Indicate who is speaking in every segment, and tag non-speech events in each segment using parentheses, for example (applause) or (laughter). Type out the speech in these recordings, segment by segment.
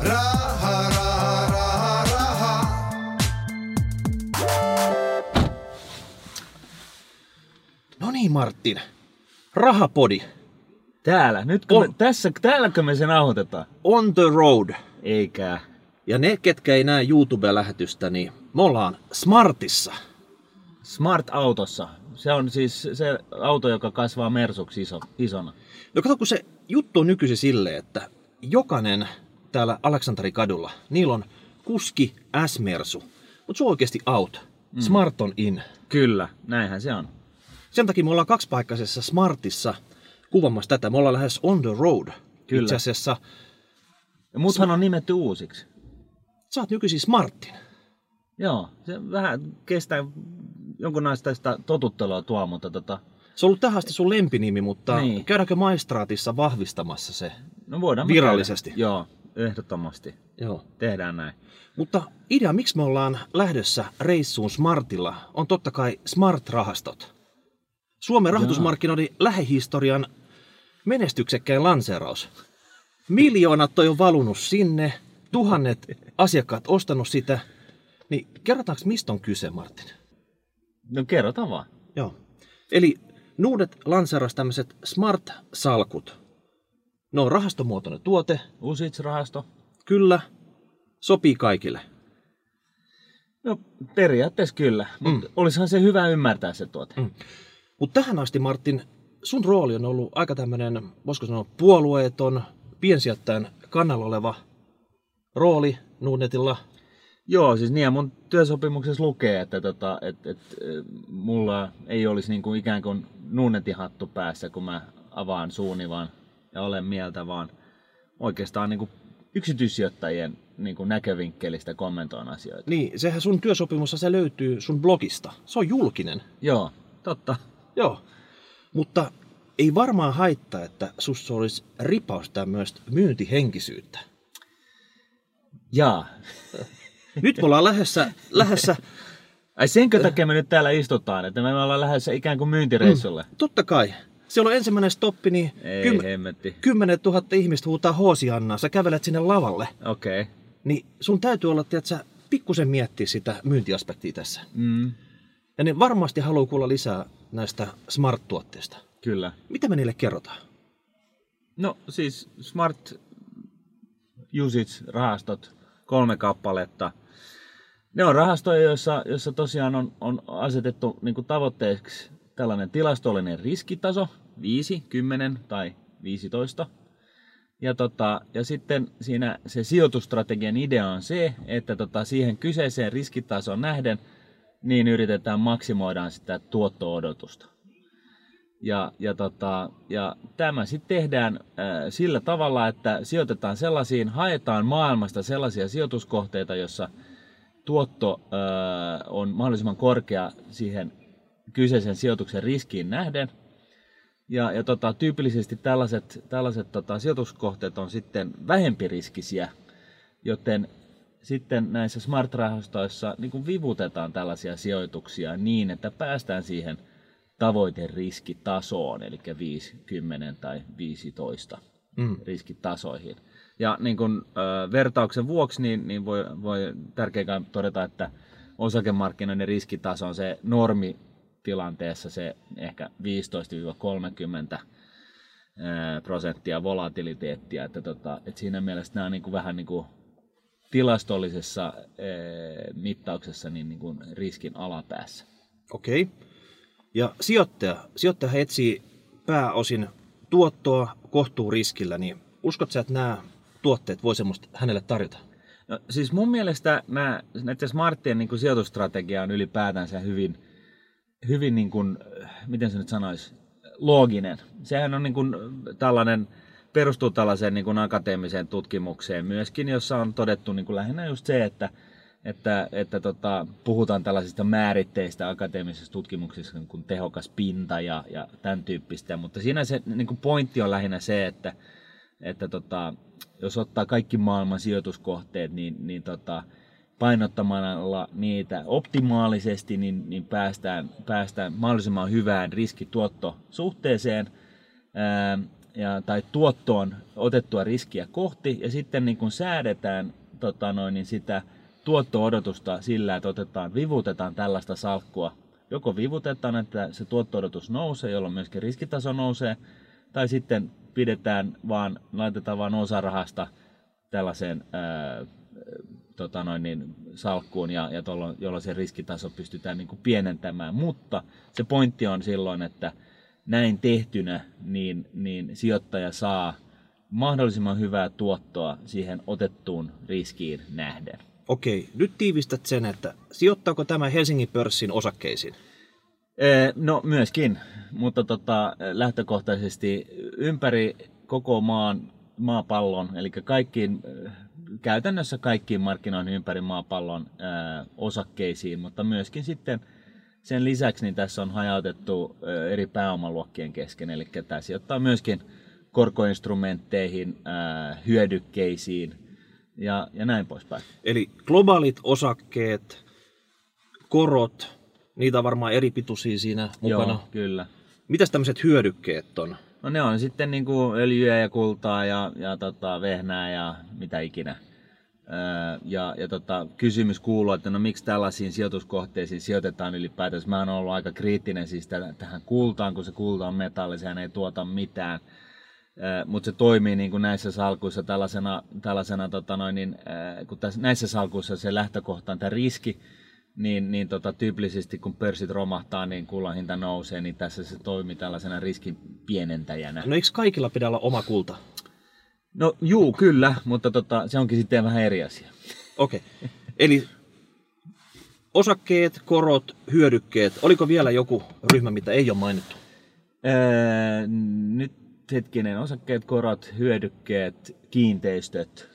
Speaker 1: Raha, raha, raha, raha.
Speaker 2: No niin Martin, rahapodi,
Speaker 3: Täällä, nyt kun
Speaker 2: On.
Speaker 3: me, tässä, täälläkö me sen nauhoitetaan?
Speaker 2: on the road.
Speaker 3: Eikä.
Speaker 2: Ja ne, ketkä ei näe YouTube-lähetystä, niin me ollaan Smartissa.
Speaker 3: Smart-autossa. Se on siis se auto, joka kasvaa mersuksi iso, isona.
Speaker 2: No kato, kun se juttu on nykyisin silleen, että jokainen täällä Aleksanterikadulla, niillä on kuski S-mersu, mutta se on oikeasti out. Smart on in.
Speaker 3: Kyllä, näinhän se on.
Speaker 2: Sen takia me ollaan kaksipaikkaisessa Smartissa kuvamassa tätä. Me ollaan lähes on the road.
Speaker 3: Kyllä.
Speaker 2: Itse asiassa
Speaker 3: Ja muthan on nimetty uusiksi.
Speaker 2: sä oot nykyisin Smartin.
Speaker 3: Joo, se vähän kestää jonkunlaista totuttelua tuo, mutta tota,
Speaker 2: Se on ollut tähän asti sun lempinimi, mutta niin. Käydäänkö maistraatissa vahvistamassa se?
Speaker 3: no voidaan
Speaker 2: Virallisesti.
Speaker 3: käydä. Joo, ehdottomasti.
Speaker 2: Joo.
Speaker 3: Tehdään näin.
Speaker 2: Mutta idea, miksi me ollaan lähdössä reissuun Smartilla, on totta kai Smart-rahastot. Suomen rahoitusmarkkinoiden lähihistorian menestyksekkäin lanseeraus. Miljoonat on jo valunut sinne, tuhannet asiakkaat ostanut sitä. Niin kerrotaanko, mistä on kyse, Martin?
Speaker 3: No kerrotaan vaan.
Speaker 2: Joo. Eli Nuudet lanseerasi tämmöiset Smart-salkut. Ne on rahastomuotoinen tuote,
Speaker 3: Usits-rahasto.
Speaker 2: kyllä, sopii kaikille.
Speaker 3: No periaatteessa kyllä, mutta mm. olisihan se hyvä ymmärtää se tuote. Mm.
Speaker 2: Mutta tähän asti, Martin, sun rooli on ollut aika tämmöinen, voisiko sanoa, puolueeton, piensijoittajan kannalla oleva rooli Nuudetilla.
Speaker 3: Joo, siis niin ja mun työsopimuksessa lukee, että tota, et, et, mulla ei olisi niinku ikään kuin nunnetihattu päässä, kun mä avaan suuni vaan ja olen mieltä, vaan oikeastaan niinku yksityissijoittajien niinku näkövinkkelistä kommentoin asioita.
Speaker 2: Niin, sehän sun työsopimussa se löytyy sun blogista. Se on julkinen.
Speaker 3: Joo, totta.
Speaker 2: Joo. Mutta ei varmaan haittaa, että sussa olisi ripaus tämmöistä myyntihenkisyyttä.
Speaker 3: Jaa.
Speaker 2: Nyt me ollaan lähdössä, (laughs) lähdössä
Speaker 3: Ai senkö takia me nyt täällä istutaan, että me ollaan lähdössä ikään kuin myyntireissulle? Mm.
Speaker 2: totta kai. Siellä on ensimmäinen stoppi, niin
Speaker 3: Ei
Speaker 2: kym-
Speaker 3: hemmetti.
Speaker 2: 10 000 ihmistä huutaa hoosiannaa. Sä kävelet sinne lavalle.
Speaker 3: Okei. Okay.
Speaker 2: Niin sun täytyy olla, tiedätkö, pikkusen miettiä sitä myyntiaspektia tässä.
Speaker 3: Mm,
Speaker 2: Ja ne varmasti haluaa kuulla lisää näistä smart-tuotteista.
Speaker 3: kyllä.
Speaker 2: Mitä me niille kerrotaan?
Speaker 3: No siis Smart Usage-rahastot, kolme kappaletta. Ne on rahastoja, joissa, joissa tosiaan on, on asetettu niin tavoitteeksi tällainen tilastollinen riskitaso, 5, 10 tai 15. Ja, tota, ja sitten siinä se sijoitustrategian idea on se, että tota, siihen kyseiseen riskitasoon nähden niin yritetään maksimoidaan sitä tuotto-odotusta. Ja, ja, tota, ja tämä sitten tehdään ää, sillä tavalla, että sijoitetaan sellaisiin, haetaan maailmasta sellaisia sijoituskohteita, jossa tuotto ää, on mahdollisimman korkea siihen kyseisen sijoituksen riskiin nähden. Ja, ja tota, tyypillisesti tällaiset, tällaiset tota, sijoituskohteet on sitten vähempiriskisiä, joten sitten näissä smart-rahastoissa niin kuin vivutetaan tällaisia sijoituksia niin, että päästään siihen tavoiteriskitasoon, eli 5, 10 tai 15
Speaker 2: Mm.
Speaker 3: riskitasoihin. Ja niin kun, ö, vertauksen vuoksi niin, niin voi, voi tärkeää todeta, että osakemarkkinoiden riskitaso on se normitilanteessa se ehkä 15-30 ö, prosenttia volatiliteettia. Että, tota, että siinä mielessä nämä on niin kuin vähän niin kuin tilastollisessa mittauksessa niin, niin kuin riskin alapäässä.
Speaker 2: Okei. Ja sijoittaja, sijoittaja etsii pääosin tuottoa kohtuu riskillä, niin uskot sä, että nämä tuotteet voi semmoista hänelle tarjota?
Speaker 3: No, siis mun mielestä nämä, näiden smarttien niin kuin sijoitustrategia on ylipäätänsä hyvin, hyvin niin kuin, miten se nyt sanoisi, looginen. Sehän on niin kuin tällainen, perustuu tällaiseen niin kuin akateemiseen tutkimukseen myöskin, jossa on todettu niin kuin lähinnä just se, että, että, että tota, puhutaan tällaisista määritteistä akateemisissa tutkimuksissa niin kuin tehokas pinta ja, ja tämän tyyppistä, mutta siinä se niin kuin pointti on lähinnä se, että, että tota, jos ottaa kaikki maailman sijoituskohteet, niin, niin tota, painottamalla niitä optimaalisesti, niin, niin päästään, päästään mahdollisimman hyvään riskituottosuhteeseen. Ää, ja, tai tuottoon otettua riskiä kohti ja sitten niin kuin säädetään tota noin, niin sitä tuotto-odotusta sillä, että otetaan, vivutetaan tällaista salkkua. Joko vivutetaan, että se tuotto-odotus nousee, jolloin myöskin riskitaso nousee, tai sitten pidetään vaan, laitetaan vaan osa rahasta tällaiseen ää, tota noin, niin, salkkuun, ja, ja tolloin, jolloin se riskitaso pystytään niin kuin pienentämään. Mutta se pointti on silloin, että näin tehtynä niin, niin sijoittaja saa mahdollisimman hyvää tuottoa siihen otettuun riskiin nähden.
Speaker 2: Okei, nyt tiivistät sen, että sijoittaako tämä Helsingin pörssin osakkeisiin?
Speaker 3: No myöskin, mutta tota, lähtökohtaisesti ympäri koko maan, maapallon, eli kaikkiin, käytännössä kaikkiin markkinoihin ympäri maapallon ää, osakkeisiin, mutta myöskin sitten sen lisäksi niin tässä on hajautettu ää, eri pääomaluokkien kesken, eli tämä sijoittaa myöskin korkoinstrumentteihin, ää, hyödykkeisiin ja, ja näin poispäin.
Speaker 2: Eli globaalit osakkeet, korot, niitä on varmaan eri pituisia siinä mukana.
Speaker 3: Joo, kyllä.
Speaker 2: Mitäs tämmöiset hyödykkeet on?
Speaker 3: No ne on sitten niin kuin öljyä ja kultaa ja, ja tota, vehnää ja mitä ikinä. Öö, ja ja tota, kysymys kuuluu, että no miksi tällaisiin sijoituskohteisiin sijoitetaan ylipäätänsä. Mä oon ollut aika kriittinen siis täh- tähän kultaan, kun se kulta on metalli, sehän ei tuota mitään. Öö, Mutta se toimii niin kuin näissä salkuissa tällaisena, tällaisena tota noin, niin, öö, kun tässä, näissä salkuissa se lähtökohta on tämä riski, niin, niin tota, tyypillisesti kun pörssit romahtaa, niin kullan hinta nousee, niin tässä se toimii tällaisena riskin pienentäjänä.
Speaker 2: No eikö kaikilla pidä olla oma kulta?
Speaker 3: No juu, kyllä, mutta tota, se onkin sitten vähän eri asia.
Speaker 2: Okei. Eli osakkeet, korot, hyödykkeet. Oliko vielä joku ryhmä, mitä ei ole mainittu?
Speaker 3: Öö, nyt hetkinen, osakkeet, korot, hyödykkeet, kiinteistöt.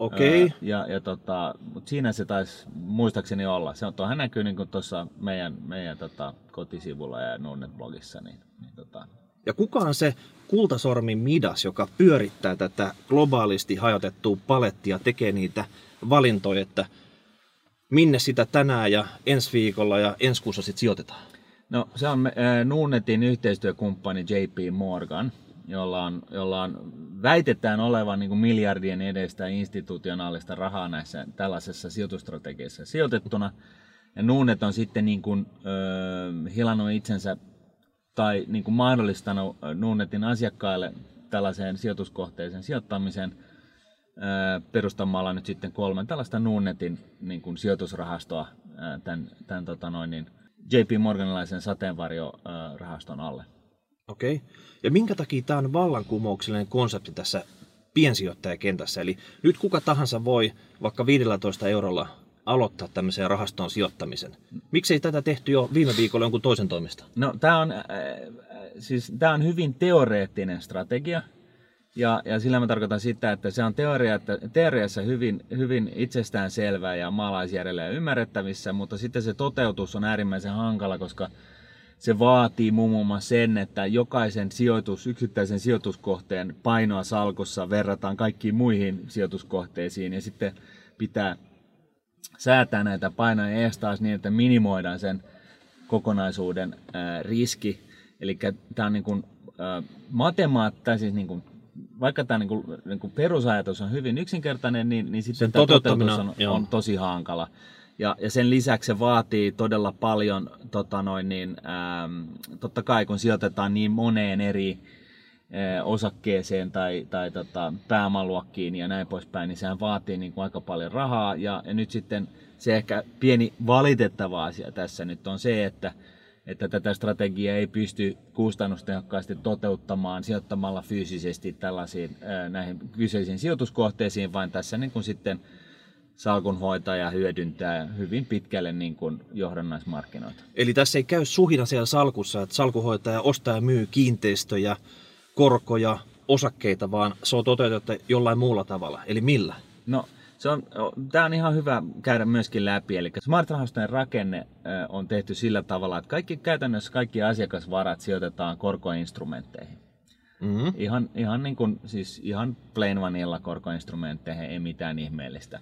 Speaker 2: Okei.
Speaker 3: Öö, ja, ja tota, mut siinä se taisi muistaakseni olla. Se on, tuohan näkyy niin tuossa meidän, meidän tota, kotisivulla ja Nuunet-blogissa. Niin, niin tota,
Speaker 2: Ja kuka on se kultasormi Midas, joka pyörittää tätä globaalisti hajotettua palettia, tekee niitä valintoja, että minne sitä tänään ja ensi viikolla ja ensi kuussa sitten sijoitetaan?
Speaker 3: No se on äh, Nuunetin yhteistyökumppani JP Morgan, jolla on, jolla on väitetään olevan niin kuin miljardien edestä institutionaalista rahaa näissä tällaisessa sijoitustrategiassa sijoitettuna. Ja Nuunet on sitten niin kuin, äh, hilannut itsensä tai niin kuin mahdollistanut Nuunetin asiakkaille tällaiseen sijoituskohteeseen sijoittamisen ää, perustamalla nyt sitten kolmen tällaista Nuunetin niin kuin sijoitusrahastoa tämän, tämän tota noin, niin JP Morganilaisen sateenvarjo-rahaston alle.
Speaker 2: Okei. Ja minkä takia tämä on vallankumouksellinen konsepti tässä piensijoittajakentässä? Eli nyt kuka tahansa voi vaikka 15 eurolla aloittaa tämmöiseen rahastoon sijoittamisen. Miksei tätä tehty jo viime viikolla jonkun toisen toimesta?
Speaker 3: No tämä on, äh, siis, tää on hyvin teoreettinen strategia. Ja, ja sillä mä tarkoitan sitä, että se on teoria, että teoriassa hyvin, hyvin itsestään selvää ja maalaisjärjellä ymmärrettävissä, mutta sitten se toteutus on äärimmäisen hankala, koska se vaatii muun muassa sen, että jokaisen sijoitus, yksittäisen sijoituskohteen painoa salkussa verrataan kaikkiin muihin sijoituskohteisiin ja sitten pitää säätää näitä painoja ees taas niin, että minimoidaan sen kokonaisuuden ää, riski. Eli tämä on niin kuin, ää, matemaat, siis niin kuin, vaikka tämä niin kuin, niin kuin perusajatus on hyvin yksinkertainen, niin, niin sitten
Speaker 2: Sen
Speaker 3: tämä toteutus on,
Speaker 2: on- joo.
Speaker 3: on tosi hankala. Ja, ja sen lisäksi se vaatii todella paljon, tota noin, niin, ähm, totta kai kun sijoitetaan niin moneen eri äh, osakkeeseen tai, tai tota, pääomaluokkiin ja näin poispäin, niin sehän vaatii niin kuin aika paljon rahaa. Ja, ja nyt sitten se ehkä pieni valitettava asia tässä nyt on se, että, että tätä strategiaa ei pysty kustannustehokkaasti toteuttamaan sijoittamalla fyysisesti tällaisiin äh, näihin kyseisiin sijoituskohteisiin, vaan tässä niin kuin sitten salkunhoitaja hyödyntää hyvin pitkälle niin kuin johdannaismarkkinoita.
Speaker 2: Eli tässä ei käy suhina siellä salkussa, että salkuhoitaja ostaa ja myy kiinteistöjä, korkoja, osakkeita, vaan se on toteutettu jollain muulla tavalla. Eli millä?
Speaker 3: No, se on, tämä on ihan hyvä käydä myöskin läpi. Eli smart-rahastojen rakenne on tehty sillä tavalla, että kaikki, käytännössä kaikki asiakasvarat sijoitetaan korkoinstrumentteihin.
Speaker 2: Mm-hmm.
Speaker 3: Ihan, ihan, niin kuin, siis ihan plain vanilla korkoinstrumentteihin, ei mitään ihmeellistä.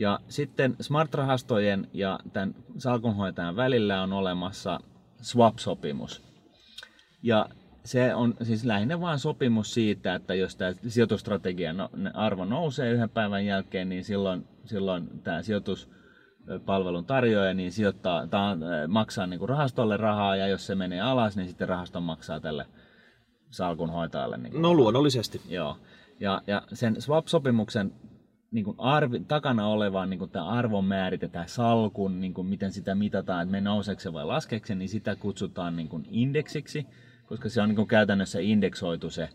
Speaker 3: Ja sitten smart-rahastojen ja tämän salkunhoitajan välillä on olemassa swap-sopimus. Ja se on siis lähinnä vain sopimus siitä, että jos tämä sijoitustrategian no, arvo nousee yhden päivän jälkeen, niin silloin, silloin tämä sijoituspalvelun tarjoaja niin sijoittaa, ta, maksaa niin kuin rahastolle rahaa ja jos se menee alas, niin sitten rahasto maksaa tälle salkunhoitajalle. Niin
Speaker 2: No luonnollisesti.
Speaker 3: Joo. Ja, ja sen swap-sopimuksen niin kuin arvi, takana olevaan niin kuin tämä arvon määritetään salkun, niin kuin miten sitä mitataan, että me nouseeko se vai laskeeko se, niin sitä kutsutaan niin kuin indeksiksi, koska se on niin kuin käytännössä indeksoitu se,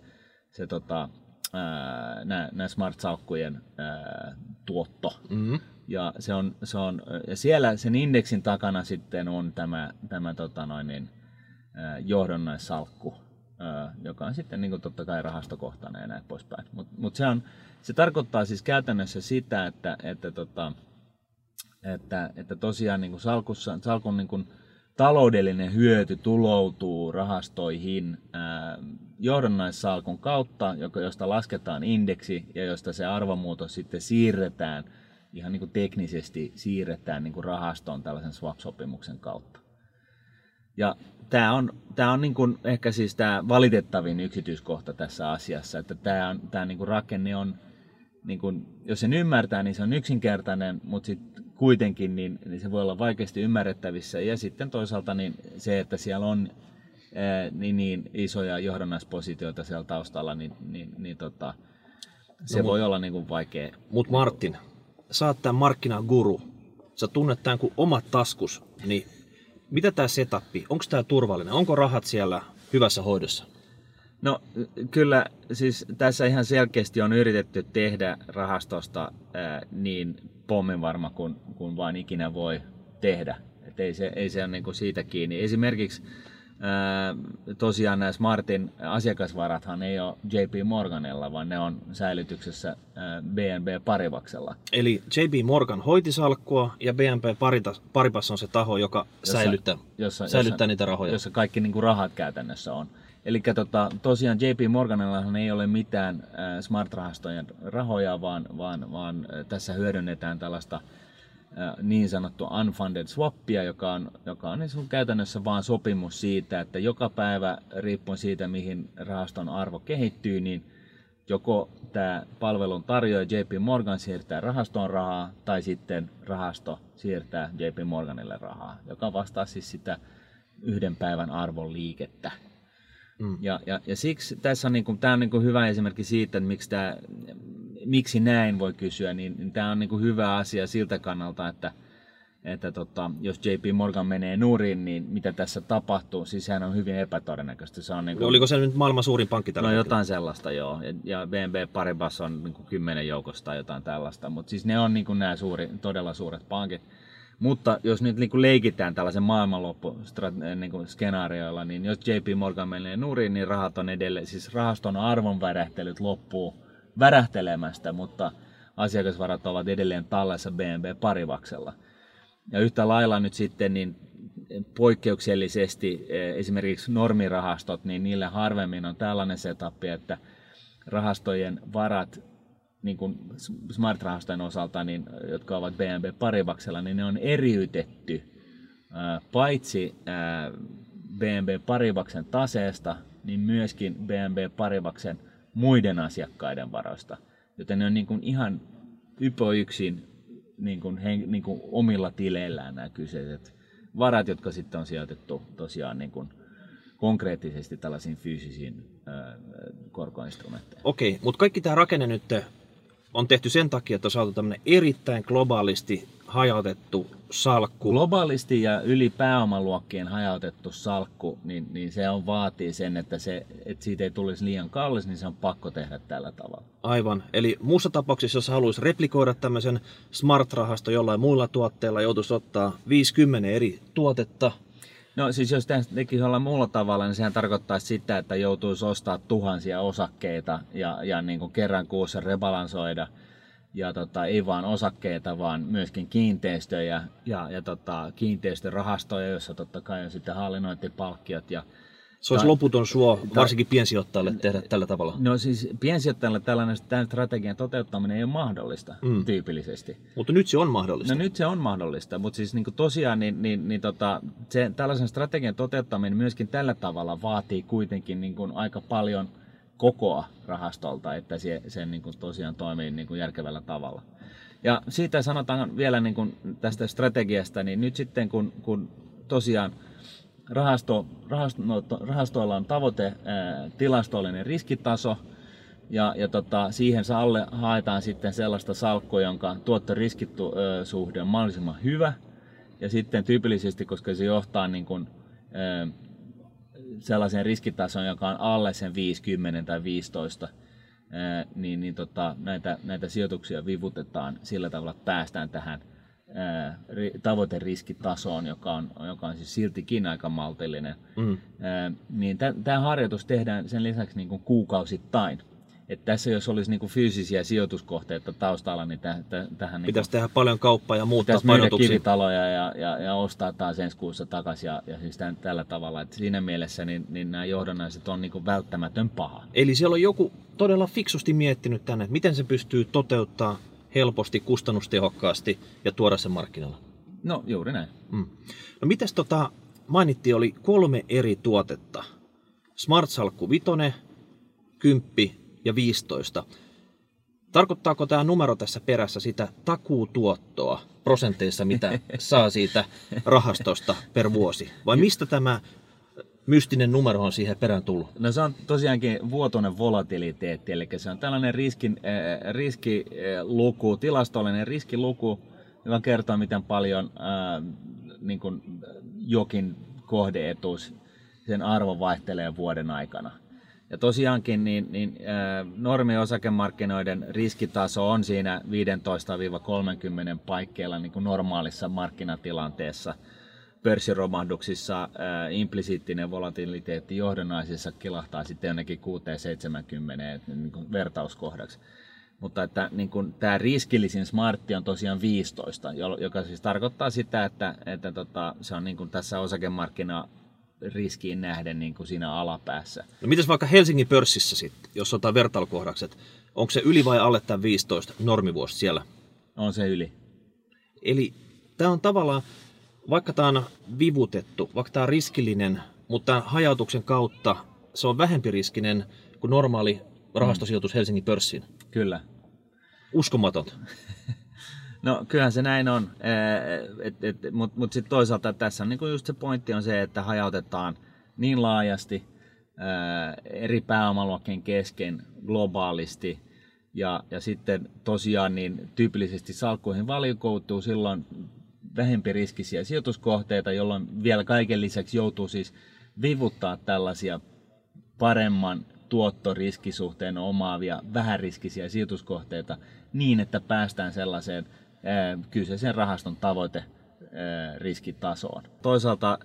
Speaker 3: se tota, nämä smart-salkkujen ää, tuotto.
Speaker 2: Mm-hmm.
Speaker 3: Ja, se on, se on, ja siellä sen indeksin takana sitten on tämä, tämä tota noin, niin, ää, johdonnaissalkku, joka on sitten niin kuin totta kai rahastokohtainen ja näin poispäin. Mutta mut se, on, se tarkoittaa siis käytännössä sitä, että, että, tota, että, että tosiaan niin kuin salkussa, salkun niin kuin taloudellinen hyöty tuloutuu rahastoihin ää, johdannaissalkun kautta, joka, josta lasketaan indeksi ja josta se arvomuutos sitten siirretään ihan niin kuin teknisesti siirretään niin kuin rahastoon tällaisen swap-sopimuksen kautta. Ja tämä on, tämä on niin kuin ehkä siis tämä valitettavin yksityiskohta tässä asiassa, että tämä, on, tämä niin kuin rakenne on, niin kuin, jos sen ymmärtää, niin se on yksinkertainen, mutta sitten kuitenkin niin, niin se voi olla vaikeasti ymmärrettävissä. Ja sitten toisaalta niin se, että siellä on ää, niin, niin isoja johdannaispositioita siellä taustalla, niin, niin, niin tota, se
Speaker 2: No,
Speaker 3: voi olla niin kuin vaikea.
Speaker 2: Mutta Martin, sä oot tämän markkinaguru. Sä tunnet tämän kuin omat taskus. Niin mitä tämä setappi, onko tämä turvallinen? Onko rahat siellä hyvässä hoidossa?
Speaker 3: No kyllä, siis tässä ihan selkeästi on yritetty tehdä rahastosta ää, niin pomminvarma kuin, kuin vain ikinä voi tehdä. Et ei, se, ei se ole niinku siitä kiinni. Esimerkiksi tosiaan nämä Smartin asiakasvarathan ei ole JP Morganella, vaan ne on säilytyksessä BNB Parivaksella.
Speaker 2: Eli JP Morgan hoiti salkkua ja BNP Paritas- Paribas on se taho, joka säilyttää,
Speaker 3: jossa,
Speaker 2: säilyttää
Speaker 3: jossa,
Speaker 2: niitä rahoja.
Speaker 3: Jossa kaikki niin kuin rahat käytännössä on. Eli tota, tosiaan JP Morganillahan ei ole mitään smart-rahastojen rahoja, vaan, vaan, vaan tässä hyödynnetään tällaista niin sanottua unfunded swappia, joka on, joka on niin sun käytännössä vaan sopimus siitä, että joka päivä riippuen siitä, mihin rahaston arvo kehittyy, niin joko tämä palvelun tarjoaja JP Morgan siirtää rahastoon rahaa, tai sitten rahasto siirtää JP Morganille rahaa, joka vastaa siis sitä yhden päivän arvon liikettä.
Speaker 2: Mm.
Speaker 3: Ja, ja, ja siksi tässä on, niin kuin, tämä on niin kuin hyvä esimerkki siitä, että miksi, tämä, miksi näin voi kysyä, niin, niin tämä on niin kuin hyvä asia siltä kannalta, että, että tota, jos JP Morgan menee nurin, niin mitä tässä tapahtuu, siis sehän on hyvin epätodennäköistä. Se on niin kuin,
Speaker 2: Oliko se nyt maailman suurin pankki tällä
Speaker 3: No
Speaker 2: hetkellä?
Speaker 3: jotain sellaista, joo. Ja, ja BNB Paribas on niin kuin kymmenen joukosta tai jotain tällaista. Mutta siis ne on niin kuin nämä suuri, todella suuret pankit. Mutta jos nyt niin kuin leikitään tällaisen maailmanloppu-skenaarioilla, niin jos JP Morgan menee nurin, niin rahat on edelleen, siis rahaston arvon värähtelyt loppuu värähtelemästä, mutta asiakasvarat ovat edelleen tallessa BNB Parivaksella. Ja yhtä lailla nyt sitten niin poikkeuksellisesti eh, esimerkiksi normirahastot, niin niille harvemmin on tällainen setup, että rahastojen varat niin kuin smart-rahastojen osalta, niin, jotka ovat BNB Parivaksella, niin ne on eriytetty ää, paitsi BNB Paribaksen taseesta, niin myöskin BNB Paribaksen muiden asiakkaiden varoista. Joten ne on niin kuin ihan ypö yksin niin kuin, hen, niin kuin omilla tileillään nämä kyseiset varat, jotka sitten on sijoitettu tosiaan niin kuin konkreettisesti tällaisiin fyysisiin korkoinstrumentteihin.
Speaker 2: Okei, mutta kaikki tämä rakenne nyt on tehty sen takia, että on saatu tämmöinen erittäin globaalisti hajautettu salkku.
Speaker 3: Globaalisti ja yli pääomaluokkien hajautettu salkku, niin, niin se on vaatii sen, että, se, että siitä ei tulisi liian kallis, niin se on pakko tehdä tällä tavalla.
Speaker 2: Aivan. Eli muussa tapauksessa, jos haluaisi replikoida tämmöisen smart-rahaston jollain muilla tuotteilla, joutuisi ottaa 50 eri tuotetta.
Speaker 3: No siis jos tästä tekisi olla muulla tavalla, niin sehän tarkoittaa sitä, että joutuisi ostaa tuhansia osakkeita ja, ja niin kuin kerran kuussa rebalansoida. Ja tota, ei vaan osakkeita, vaan myöskin kiinteistöjä ja, ja tota, kiinteistörahastoja, joissa totta kai on sitten hallinnointipalkkiot ja
Speaker 2: Se olisi loputon suo, varsinkin piensijoittajalle, tehdä tällä tavalla.
Speaker 3: No siis piensijoittajalle tällainen tämän strategian toteuttaminen ei ole mahdollista mm. tyypillisesti.
Speaker 2: Mutta nyt se on mahdollista.
Speaker 3: No nyt se on mahdollista, mutta siis niin tosiaan niin, niin, niin tota, se, tällaisen strategian toteuttaminen myöskin tällä tavalla vaatii kuitenkin niin aika paljon kokoa rahastolta, että se, se niin kuin tosiaan toimii niin kuin järkevällä tavalla. Ja siitä sanotaan vielä niin kuin tästä strategiasta, niin nyt sitten kun, kun tosiaan rahasto, rahasto, no, rahastoilla on tavoite ää, tilastollinen riskitaso, ja, ja tota, siihen alle haetaan sitten sellaista salkkoa, jonka tuotto-riskisuhde on mahdollisimman hyvä. Ja sitten tyypillisesti, koska se johtaa niin kuin, ää, sellaiseen riskitasoon, joka on alle sen 50 tai 15, ää, niin, niin tota, näitä, näitä sijoituksia vivutetaan sillä tavalla, että päästään tähän – tavoiteriskitasoon, joka on, joka on siis siltikin aika maltillinen, mm. niin tämä harjoitus tehdään sen lisäksi niin kuin kuukausittain. Et tässä jos olisi niin kuin fyysisiä sijoituskohteita taustalla, niin täh, täh, tähän...
Speaker 2: Niin pitäisi tehdä paljon kauppaa ja muuttaa
Speaker 3: painotuksia. kivitaloja ja, ja, ja, ostaa taas ensi kuussa takaisin ja, ja siis tämän, tällä tavalla. Et siinä mielessä niin, niin nämä johdannaiset on niin kuin välttämätön paha.
Speaker 2: Eli siellä on joku todella fiksusti miettinyt tänne, että miten se pystyy toteuttaa helposti, kustannustehokkaasti ja tuoda sen markkinoilla.
Speaker 3: No juuri näin. Mm.
Speaker 2: No mites tota, mainittiin oli kolme eri tuotetta. Smart Salkku 5, 10 ja 15. Tarkoittaako tämä numero tässä perässä sitä takuutuottoa prosenteissa, mitä (laughs) saa siitä rahastosta per vuosi? Vai mistä tämä mystinen numero on siihen perään tullut?
Speaker 3: No se on tosiaankin vuotoinen volatiliteetti, eli se on tällainen riskin, äh, riskiluku, tilastollinen riskiluku, joka kertoo, miten paljon äh, niin kuin jokin kohdeetuus, sen arvo vaihtelee vuoden aikana. Ja tosiaankin niin, niin äh, normiosakemarkkinoiden riskitaso on siinä 15-30 paikkeilla niin kuin normaalissa markkinatilanteessa – pörssiromahduksissa ää, implisiittinen volatiliteetti johdannaisissa kilahtaa sitten jonnekin 6-70 niin kuin vertauskohdaksi. Mutta että niin kuin, tämä riskillisin smartti on tosiaan 15, joka siis tarkoittaa sitä, että, että tota, se on niin kuin tässä osakemarkkina riskiin nähden niin kuin siinä alapäässä.
Speaker 2: No mitäs vaikka Helsingin pörssissä sitten, jos otetaan vertailukohdaksi, että onko se yli vai alle tämän 15 normivuosi siellä?
Speaker 3: On se yli.
Speaker 2: Eli tämä on tavallaan, vaikka tämä on vivutettu, vaikka tämä on riskillinen, mutta hajautuksen kautta se on vähempi riskinen kuin normaali rahastosijoitus mm. Helsingin pörssiin.
Speaker 3: Kyllä.
Speaker 2: Uskomaton. (laughs)
Speaker 3: No kyllähän se näin on, mutta mut sitten toisaalta tässä on niinku just se pointti on se, että hajautetaan niin laajasti ää, eri pääomaluokkien kesken globaalisti ja, ja sitten tosiaan niin tyypillisesti salkkuihin valikoutuu silloin vähempiriskisiä sijoituskohteita, jolloin vielä kaiken lisäksi joutuu siis vivuttaa tällaisia paremman tuottoriskisuhteen omaavia vähäriskisiä sijoituskohteita niin, että päästään sellaiseen kyseisen rahaston tavoite riskitasoon. Toisaalta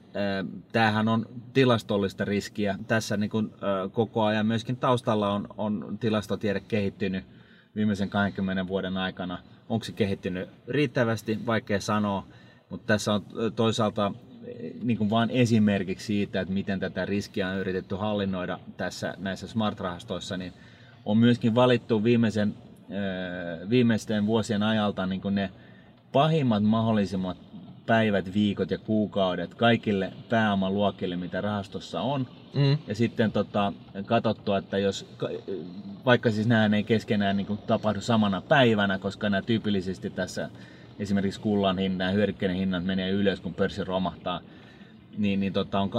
Speaker 3: tämähän on tilastollista riskiä. Tässä niin kuin, koko ajan myöskin taustalla on, on tilastotiede kehittynyt viimeisen 20 vuoden aikana. Onko se kehittynyt riittävästi, vaikea sanoa. Mutta tässä on toisaalta niin kuin vain esimerkiksi siitä, että miten tätä riskiä on yritetty hallinnoida tässä näissä smart-rahastoissa, niin on myöskin valittu viimeisen, viimeisten vuosien ajalta niin kuin ne pahimmat mahdollisimmat päivät, viikot ja kuukaudet kaikille pääomaluokille, mitä rahastossa on. Mm. Ja sitten tota, katsottu, että jos, vaikka siis nämä ei keskenään niin kuin tapahdu samana päivänä, koska nämä tyypillisesti tässä esimerkiksi kullan hinta ja hyödykkeiden hinnat menee ylös, kun pörssi romahtaa, niin, niin tota, on,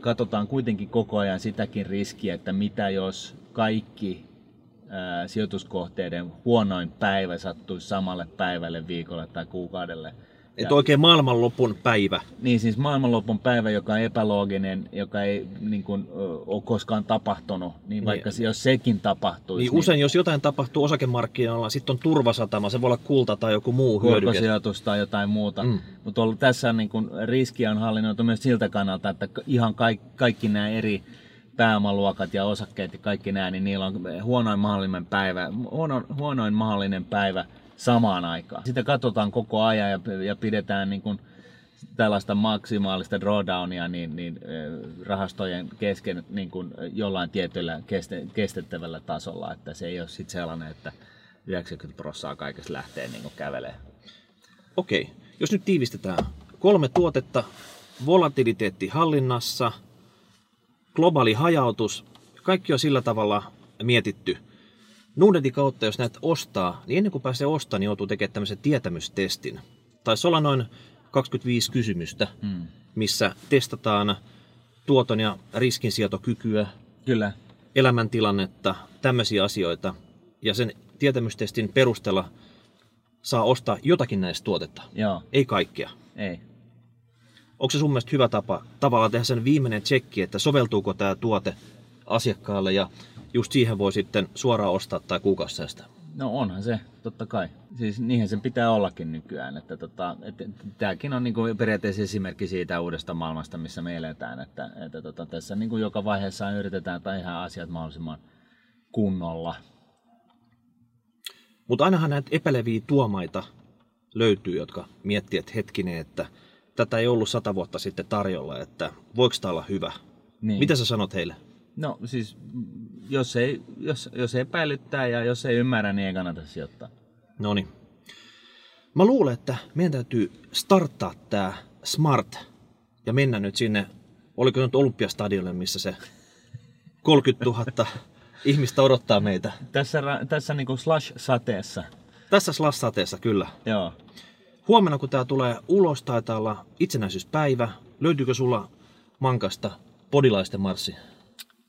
Speaker 3: katsotaan kuitenkin koko ajan sitäkin riskiä, että mitä jos kaikki ää, sijoituskohteiden huonoin päivä sattuisi samalle päivälle, viikolle tai kuukaudelle –
Speaker 2: että oikein maailmanlopun päivä.
Speaker 3: Niin, siis maailmanlopun päivä, joka on epälooginen, joka ei niin kuin, ole koskaan tapahtunut, niin vaikka niin, jos sekin tapahtuisi.
Speaker 2: Niin, niin usein, jos jotain tapahtuu osakemarkkinoilla, sitten on turvasatama, se voi olla kulta tai joku muu hyödyke.
Speaker 3: tai jotain muuta. Mm. Mutta tässä niin kuin, riskiä on hallinnoitu myös siltä kannalta, että ihan kaikki, kaikki nämä eri pääomaluokat ja osakkeet ja kaikki nämä, niin niillä on huonoin mahdollinen päivä, huono, huonoin mahdollinen päivä samaan aikaan. Sitä katsotaan koko ajan ja, ja pidetään niin kuin tällaista maksimaalista drawdownia niin, niin rahastojen kesken niin kuin jollain tietyllä keste, kestettävällä tasolla, että se ei ole sitten sellainen, että 90 prosenttia kaikesta lähtee niin kävelee.
Speaker 2: Okei, jos nyt tiivistetään. Kolme tuotetta, volatiliteetti hallinnassa, globaali hajautus, kaikki on sillä tavalla mietitty. Nuudetin kautta, jos näitä ostaa, niin ennen kuin pääsee ostamaan, niin joutuu tekemään tämmöisen tietämystestin. Taisi olla noin 25 kysymystä, hmm. missä testataan tuoton ja riskinsietokykyä,
Speaker 3: Kyllä.
Speaker 2: elämäntilannetta, tämmöisiä asioita. Ja sen tietämystestin perusteella saa ostaa jotakin näistä tuotetta.
Speaker 3: Joo,
Speaker 2: Ei kaikkea.
Speaker 3: ei.
Speaker 2: Onko se sun mielestä hyvä tapa tavallaan tehdä sen viimeinen tsekki, että soveltuuko tämä tuote asiakkaalle ja just siihen voi sitten suoraan ostaa tai kuukausisäästä?
Speaker 3: No onhan se, totta kai. Siis niinhän sen pitää ollakin nykyään. Että tota, että tämäkin on niinku periaatteessa esimerkki siitä uudesta maailmasta, missä me eletään. Että, että tota, tässä niinku joka vaiheessa yritetään tehdä asiat mahdollisimman kunnolla.
Speaker 2: Mutta ainahan näitä epäileviä tuomaita löytyy, jotka miettii, että hetkinen, että tätä ei ollut sata vuotta sitten tarjolla, että voiko tämä olla hyvä?
Speaker 3: Niin.
Speaker 2: Mitä sä sanot heille?
Speaker 3: No siis, mm, jos ei, jos, jos epäilyttää ja jos ei ymmärrä, niin ei kannata sijoittaa.
Speaker 2: No niin. Mä luulen, että meidän täytyy starttaa tämä Smart ja mennä nyt sinne, oliko nyt Olympiastadionille, missä se 30 000 (laughs) ihmistä odottaa meitä.
Speaker 3: Tässä, tässä niinku slash-sateessa.
Speaker 2: Tässä slassateessa kyllä.
Speaker 3: Joo.
Speaker 2: Huomenna kun tämä tulee ulos, taitaa olla itsenäisyyspäivä. Löytyykö sulla mankasta podilaisten marssi?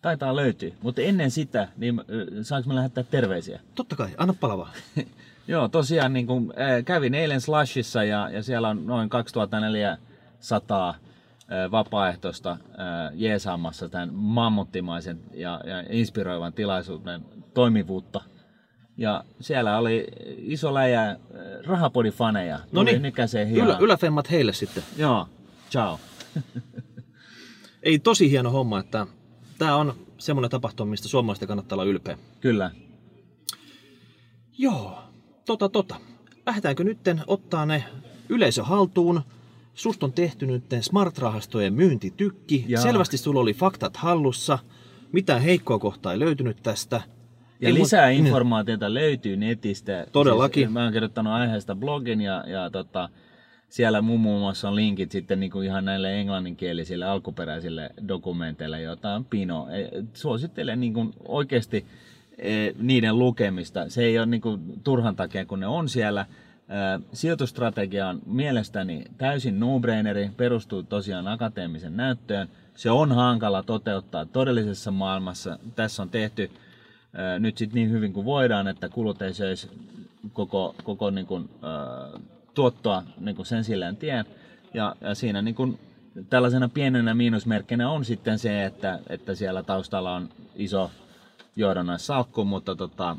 Speaker 3: Taitaa löytyä, mutta ennen sitä, niin saanko me lähettää terveisiä?
Speaker 2: Totta kai, anna palavaa. (laughs)
Speaker 3: Joo, tosiaan niin kuin, äh, kävin eilen Slashissa ja, ja siellä on noin 2400 äh, vapaaehtoista jeesaamassa tämän mammuttimaisen ja, ja inspiroivan tilaisuuden toimivuutta. Ja siellä oli iso läjä äh, rahapodifaneja.
Speaker 2: No niin, ylä, yläfemmat heille sitten.
Speaker 3: Joo, ciao. (laughs)
Speaker 2: Ei tosi hieno homma, että tämä on semmoinen tapahtuma, mistä suomalaisten kannattaa olla ylpeä.
Speaker 3: Kyllä.
Speaker 2: Joo, tota tota. Lähdetäänkö nytten ottaa ne yleisö haltuun? Susta on tehty nytten Smart-rahastojen myyntitykki.
Speaker 3: Jaa.
Speaker 2: Selvästi sulla oli faktat hallussa. Mitään heikkoa kohtaa ei löytynyt tästä.
Speaker 3: Ja
Speaker 2: Ei
Speaker 3: lisää informaatiota löytyy netistä.
Speaker 2: Todellakin.
Speaker 3: Siis, mä oon kirjoittanut aiheesta blogin ja, ja tota, siellä muun muassa on linkit sitten niin kuin ihan näille englanninkielisille alkuperäisille dokumenteille, joita on pino. E, Suosittelen niin kuin oikeasti e, niiden lukemista. Se ei ole niin kuin turhan takia, kun ne on siellä. Sijoitustrategia on mielestäni täysin no-braineri, perustuu tosiaan akateemisen näyttöön. Se on hankala toteuttaa todellisessa maailmassa. Tässä on tehty nyt sitten niin hyvin kuin voidaan, että kulut ei söisi koko, koko niin kuin, ää, tuottoa niin kuin sen silleen tien. Ja, ja siinä niin kuin, tällaisena pienenä miinusmerkkinä on sitten se, että, että siellä taustalla on iso johdannaissalkku, mutta tota,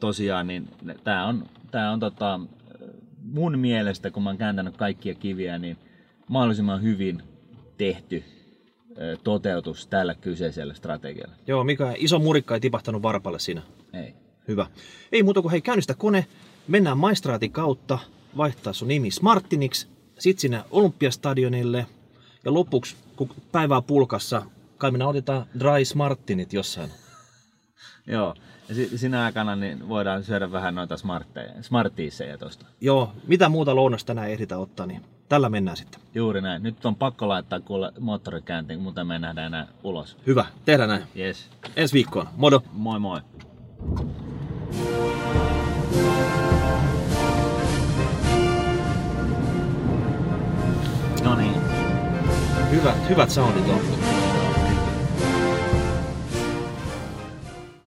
Speaker 3: tosiaan niin tämä on, tää on tota, mun mielestä, kun mä oon kääntänyt kaikkia kiviä, niin mahdollisimman hyvin tehty toteutus tällä kyseisellä strategialla.
Speaker 2: Joo, Mika, iso murikka ei tipahtanut varpalle siinä.
Speaker 3: Ei.
Speaker 2: Hyvä. Ei muuta kuin hei, käynnistä kone, mennään maistraatin kautta, vaihtaa sun nimi Smartiniksi, sit sinne Olympiastadionille ja lopuksi, kun päivää pulkassa, kai me otetaan Dry Smartinit jossain. (laughs)
Speaker 3: Joo. Ja si- sinä aikana niin voidaan syödä vähän noita smartteja, smartiiseja tosta.
Speaker 2: Joo, mitä muuta lounasta tänään ehditä ottaa, niin tällä mennään sitten.
Speaker 3: Juuri näin. Nyt on pakko laittaa kuule moottorikäyntiin, muuten me ei nähdä enää ulos.
Speaker 2: Hyvä, tehdään näin.
Speaker 3: Yes.
Speaker 2: Ensi viikkoon. Modo!
Speaker 3: Moi moi.
Speaker 2: No niin. Hyvät, hyvät soundit on.